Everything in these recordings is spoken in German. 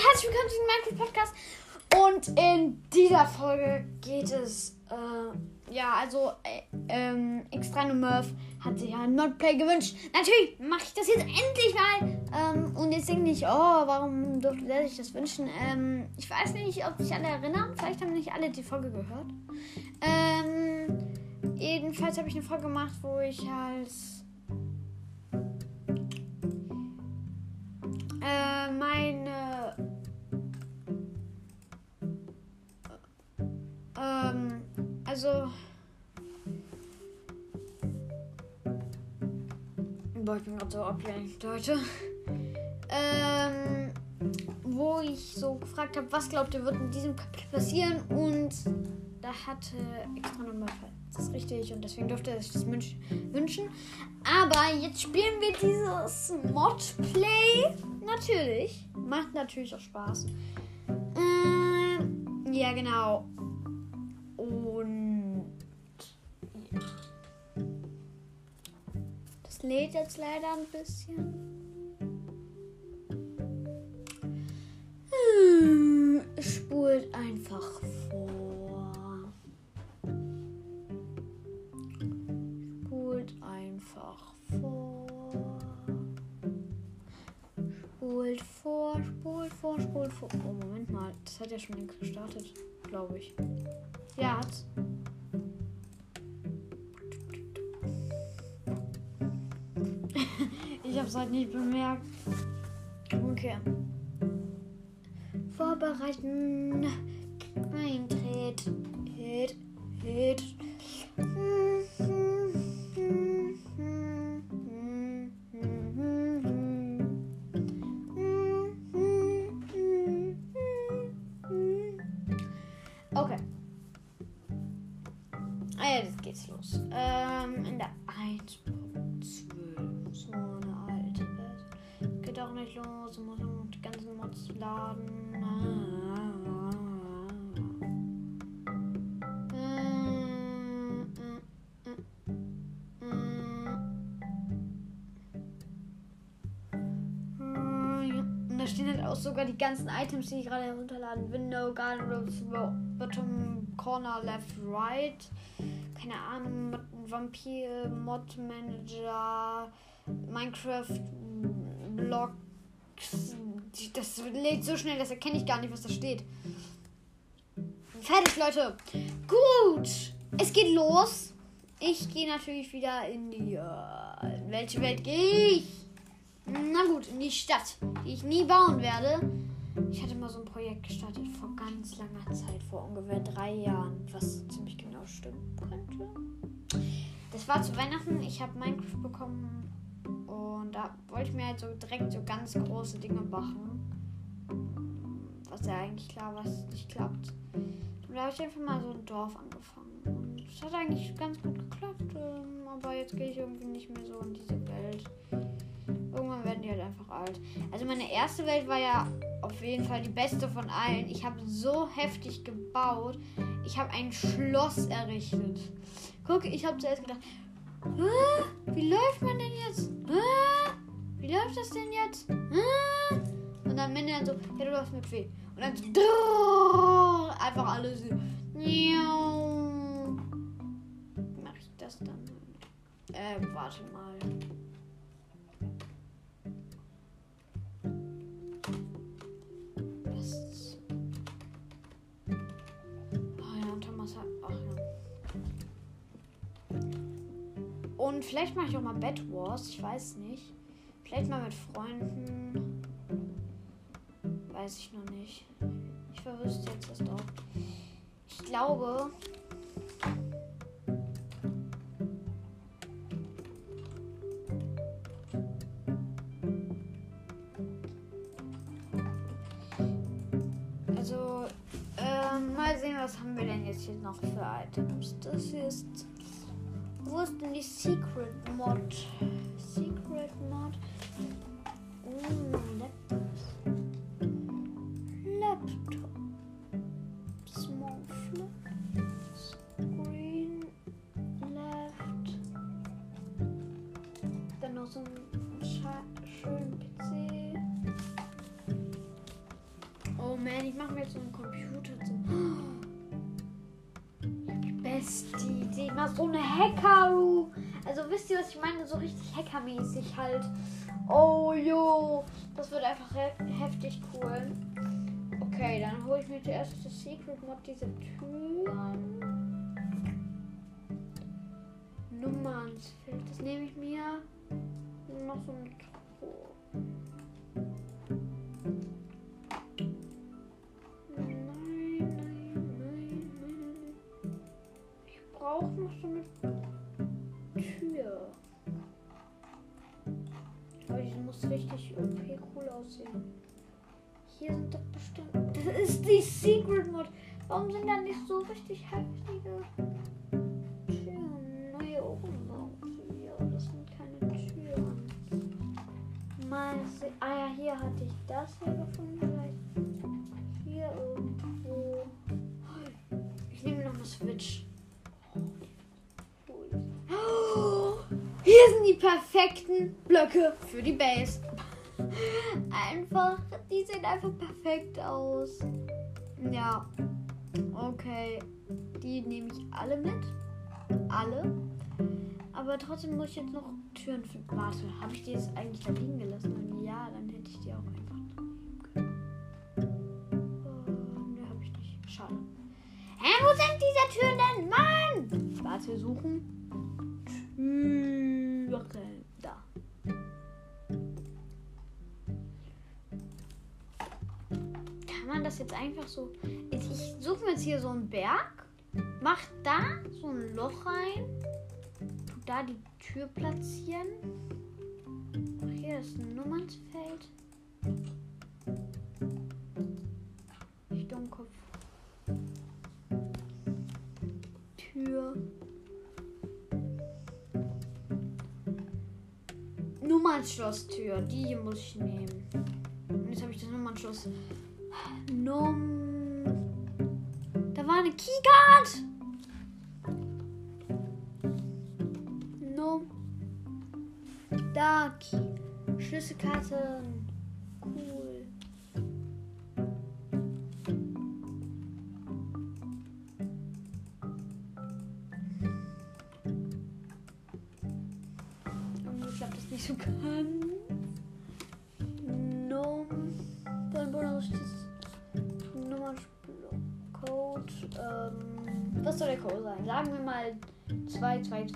herzlich willkommen zu dem Minecraft Podcast. Und in dieser Folge geht es, äh, ja, also, äh, ähm, Extra Murph hat sich ein Modplay gewünscht. Natürlich mache ich das jetzt endlich mal. Ähm, und jetzt denke ich, oh, warum durfte der sich das wünschen? Ähm, ich weiß nicht, ob sich alle erinnern. Vielleicht haben nicht alle die Folge gehört. Ähm, jedenfalls habe ich eine Folge gemacht, wo ich halt äh, meine also Boah, ich bin gerade so abgelenkt, Leute. Ähm, wo ich so gefragt habe, was glaubt ihr, wird in diesem Kapitel passieren? Und da hatte extra nochmal das ist richtig und deswegen durfte er sich das wünschen. Aber jetzt spielen wir dieses Modplay. Natürlich. Macht natürlich auch Spaß. Ähm, ja, genau. Lädt jetzt leider ein bisschen. Hm, spult einfach vor. Spult einfach vor. Spult vor, spult vor, spult vor. Oh, Moment mal. Das hat ja schon gestartet, glaube ich. Ja, hat's. Hab's halt nicht bemerkt. Okay. Vorbereiten. Sogar die ganzen Items, die ich gerade herunterladen. Window, Garden Ropes, Bottom Corner, Left, Right. Keine Ahnung, Vampir, Mod Manager, Minecraft, Blocks. Das lädt so schnell, das erkenne ich gar nicht, was da steht. Fertig, Leute. Gut. Es geht los. Ich gehe natürlich wieder in die. Äh, in welche Welt gehe ich? Na gut, in die Stadt, die ich nie bauen werde. Ich hatte mal so ein Projekt gestartet vor ganz langer Zeit, vor ungefähr drei Jahren, was ziemlich genau stimmen könnte. Das war zu Weihnachten. Ich habe Minecraft bekommen und da wollte ich mir halt so direkt so ganz große Dinge machen. Was ja eigentlich klar, was nicht klappt. Und da habe ich einfach mal so ein Dorf angefangen. Und es hat eigentlich ganz gut geklappt. ähm, Aber jetzt gehe ich irgendwie nicht mehr so in diese Welt. Irgendwann werden die halt einfach alt. Also meine erste Welt war ja auf jeden Fall die beste von allen. Ich habe so heftig gebaut. Ich habe ein Schloss errichtet. Guck, ich habe zuerst gedacht, "Hä? wie läuft man denn jetzt? Hä? Wie läuft das denn jetzt? Hä?" Und am Ende dann so, ja, du läufst mit weh. Und dann so, einfach alles so. Miau. Mach ich das dann? Äh, warte mal. Und vielleicht mache ich auch mal Bed Wars, ich weiß nicht. Vielleicht mal mit Freunden. Weiß ich noch nicht. Ich verwüsste jetzt das Dorf. Ich glaube. Also, ähm, mal sehen, was haben wir denn jetzt hier noch für Items. Das hier ist. Wo ist denn die Secret Mod? Secret Mod. Mm, Laptops. Hackermäßig halt. Oh jo. Das wird einfach he heftig cool. Okay, dann hole ich mir zuerst das Secret Mod diese Türen. Nummernsfeld. Das nehme ich mir. Noch so ein aussehen. Hier sind doch bestimmt. Das ist die Secret Mod. Warum sind da nicht so richtig heftige Türen? Neue Obenbautür. Das sind keine Türen. Mal se- Ah ja, hier hatte ich das hier gefunden. Vielleicht hier irgendwo. Ich nehme noch eine Switch. Hier sind die perfekten Blöcke für die Base. Einfach, die sehen einfach perfekt aus. Ja. Okay. Die nehme ich alle mit. Alle. Aber trotzdem muss ich jetzt noch Türen finden. Warte, habe ich die jetzt eigentlich da liegen gelassen? Wenn ja, dann hätte ich die auch einfach nehmen können. Oh, ne, habe ich nicht. Schade. Hä, wo sind diese Türen denn? Mann! Warte, suchen. Türen. Jetzt einfach so. Ich suche mir jetzt hier so einen Berg, mach da so ein Loch rein, da die Tür platzieren. Hier ist ein Nummernsfeld. Ich Dummkopf. Tür. Nummernschlosstür, die muss ich nehmen. Und jetzt habe ich das Nummernschloss. Num. Da war eine Keycard. Num. Da. Key. Schlüsselkarten. Cool.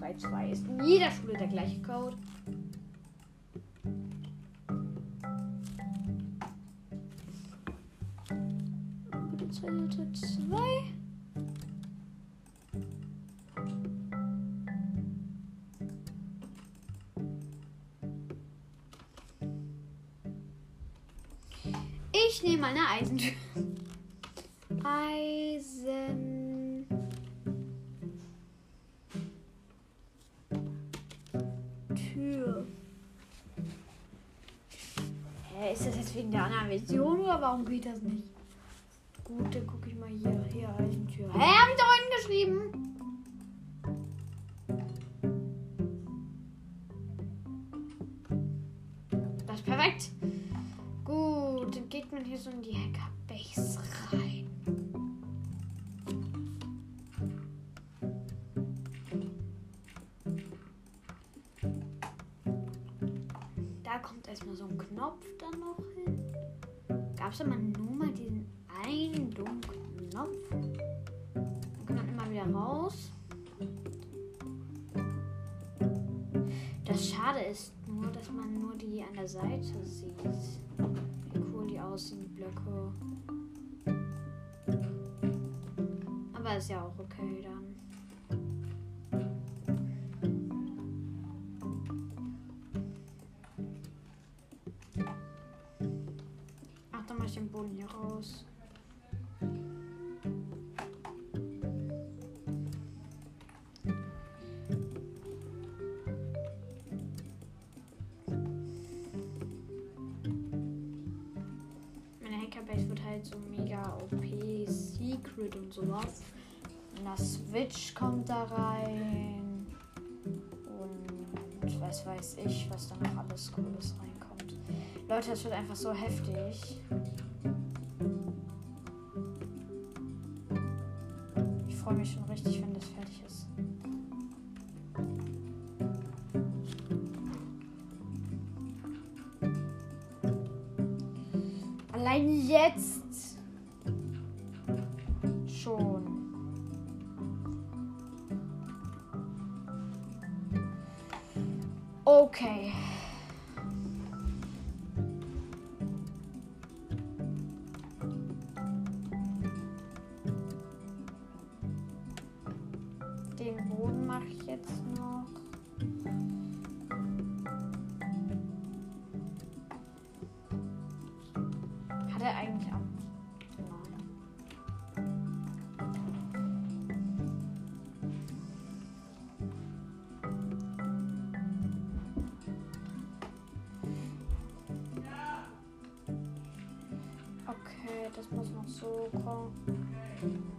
2222. Ist in jeder Schule der gleiche Code. Bitte 2, 2. Ich nehme eine Eisentür. Eisen. Version oder warum geht das nicht? Gut, dann gucke ich mal hier. Hier, Eisentür. Hä, hab ich doch hingeschrieben? Das ist perfekt. Gut, dann geht man hier so in die Hackerbase rein. Gab es aber nur mal diesen einen dummen Knopf. Dann kann man immer wieder raus. Das Schade ist nur, dass man nur die an der Seite sieht. Wie cool die aussehen, die Blöcke. Aber ist ja auch okay hier raus. Meine Hackerbase wird halt so mega OP, Secret und sowas. Und das Switch kommt da rein. Und was weiß ich, was da noch alles Cooles reinkommt. Leute, es wird einfach so heftig. freue mich schon richtig, wenn das fertig ist. Allein jetzt er eigentlich. Nein. Okay, das muss noch so kommen.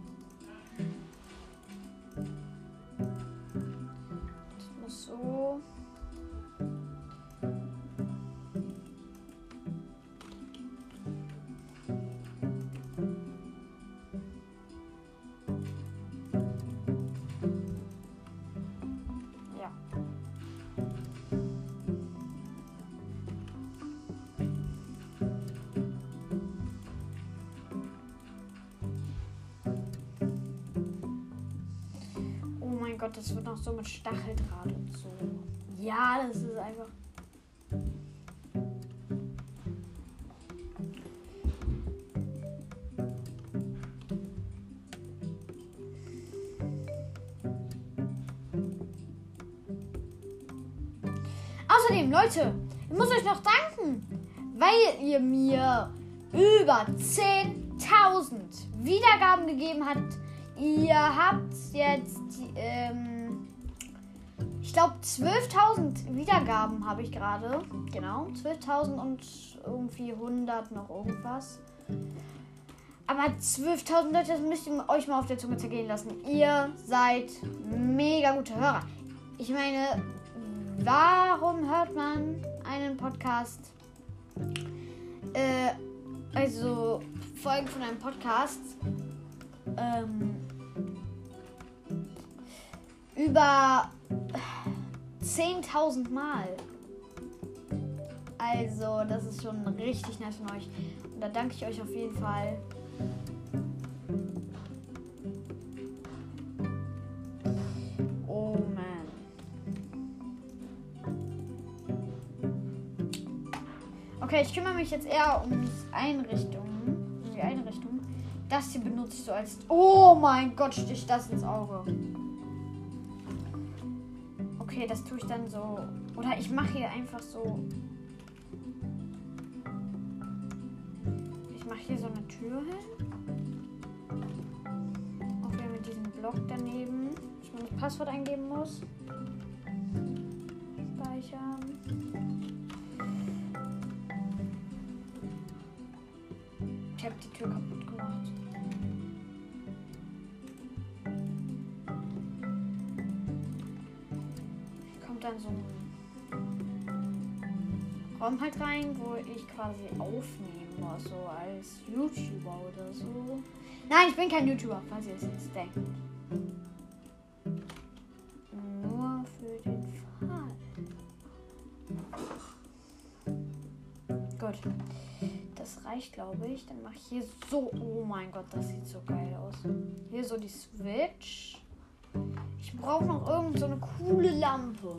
Oh mein Gott, das wird noch so mit Stacheldraht und so. Ja, das ist einfach. Leute, ich muss euch noch danken, weil ihr mir über 10.000 Wiedergaben gegeben habt. Ihr habt jetzt, ähm, ich glaube, 12.000 Wiedergaben habe ich gerade. Genau, 12.000 und irgendwie 100 noch irgendwas. Aber 12.000 Leute, das müsst ihr euch mal auf der Zunge zergehen lassen. Ihr seid mega gute Hörer. Ich meine, warum hört man einen Podcast? Äh, also Folgen von einem Podcast ähm, über 10.000 Mal. Also, das ist schon richtig nett von euch. Und da danke ich euch auf jeden Fall. Okay, ich kümmere mich jetzt eher um die Einrichtung. Um die Einrichtung. Das hier benutze ich so als. Oh mein Gott, sticht das ins Auge. Okay, das tue ich dann so. Oder ich mache hier einfach so. Ich mache hier so eine Tür hin. Auch wieder mit diesem Block daneben. Dass man das Passwort eingeben muss. Speichern. Habe die Tür kaputt gemacht. Kommt dann so ein Raum halt rein, wo ich quasi aufnehmen muss, so als YouTuber oder so. Nein, ich bin kein YouTuber, falls ihr es jetzt denkt. Glaube ich. Dann mache ich hier so. Oh mein Gott, das sieht so geil aus. Hier so die Switch. Ich brauche noch irgend so eine coole Lampe.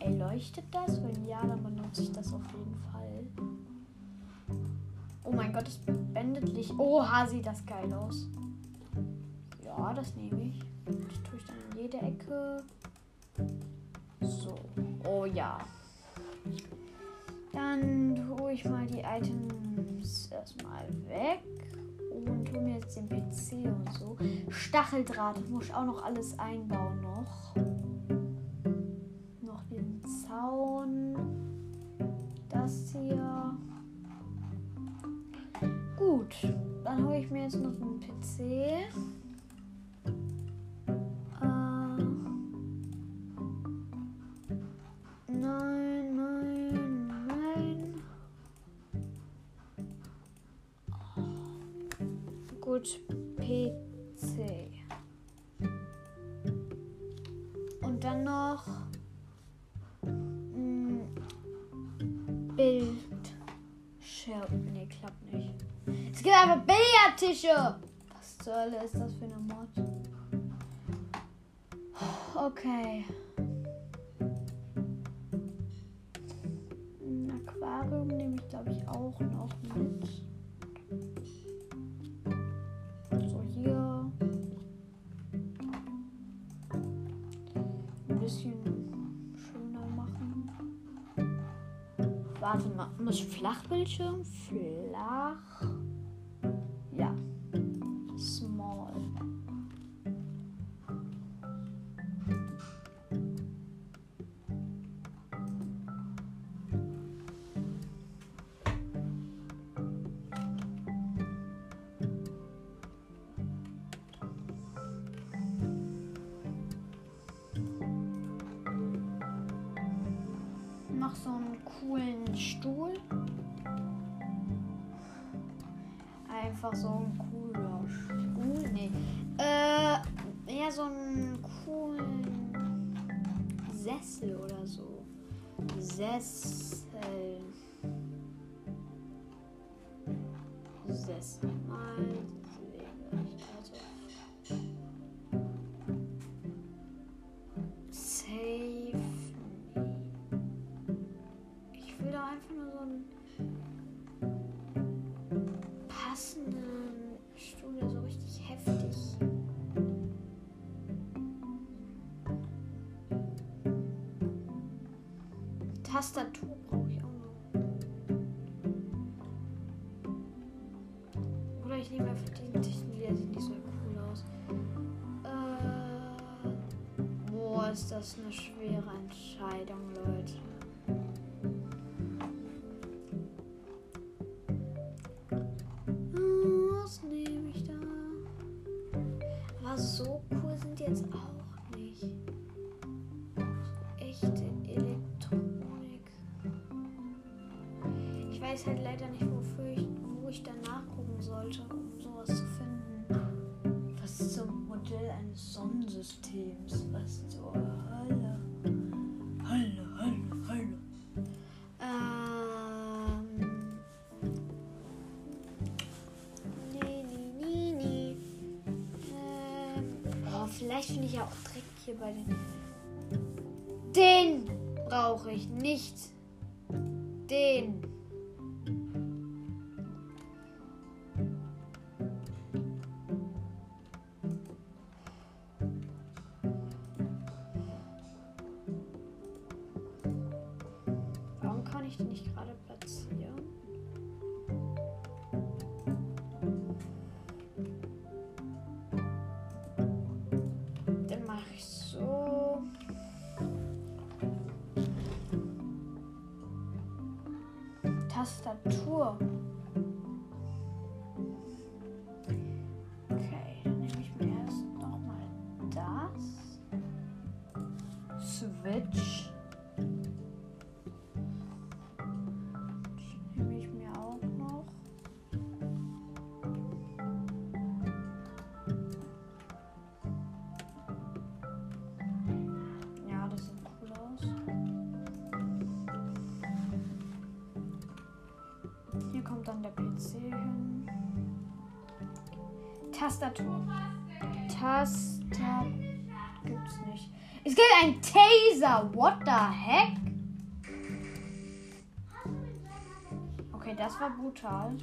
Ey, leuchtet das? Wenn ja, dann benutze ich das auf jeden Fall. Oh mein Gott, es blendet Licht. Oha, sieht das geil aus. Ja, das nehme ich. Das tue ich dann in jede Ecke. So. Oh ja. Dann tue ich mal die Items erstmal weg. Und tue mir jetzt den PC und so. Stacheldraht muss ich auch noch alles einbauen noch. Noch den Zaun. Das hier. Gut. Dann hole ich mir jetzt noch einen PC. Hölle ist das für eine Mod? Okay. Ein Aquarium nehme ich, glaube ich, auch noch mit. So, hier. Ein bisschen schöner machen. Warte mal, muss Flachbildschirm? Flach. So einen coolen Stuhl. Einfach so ein cooler Stuhl. Nee. Äh, ja, so einen coolen Sessel oder so. Sessel. Einen passenden Stuhl, der so richtig heftig. Tastatur weiß halt leider nicht, wofür ich, wo ich da nachgucken sollte, um sowas zu finden. Was zum Modell eines Sonnensystems? Was zur Hölle? Hölle, Hölle, Hölle. Ähm. Nee, nee, nee, nee. Ähm. Oh, vielleicht finde ich ja auch Dreck hier bei den. Den brauche ich nicht. Tastatur. Tastatur gibt's nicht. Es gibt ein Taser. What the heck? Okay, das war brutal.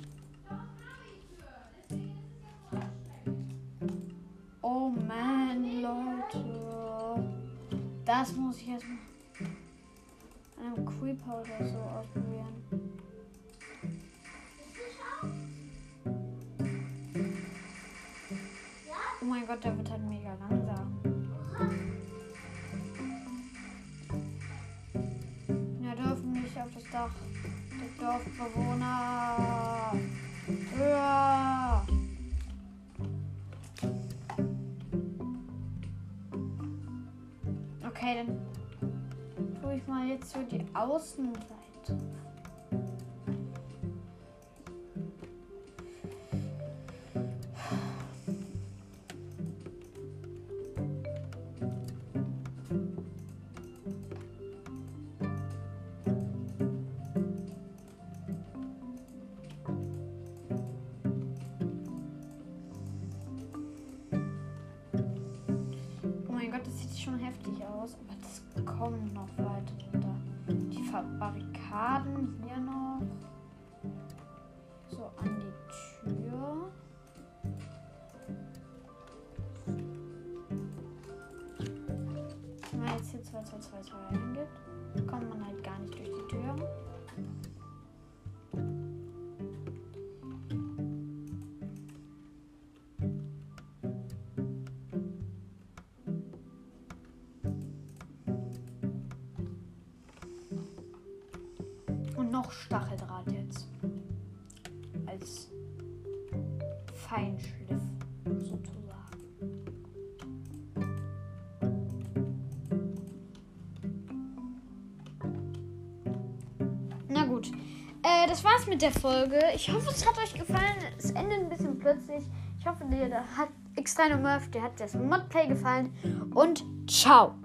Oh man, Leute. Das muss ich jetzt an einem Creeper oder so ausprobieren. Mein Gott, der wird halt mega langsam. Wir dürfen nicht auf das Dach der Dorfbewohner. Ja. Okay, dann tue ich mal jetzt so die Außenseite. Noch Stacheldraht jetzt. Als Feinschliff sozusagen. Na gut. Äh, das war's mit der Folge. Ich hoffe, es hat euch gefallen. Es endet ein bisschen plötzlich. Ich hoffe, dir hat Externe Murph, dir hat das Modplay gefallen. Und ciao.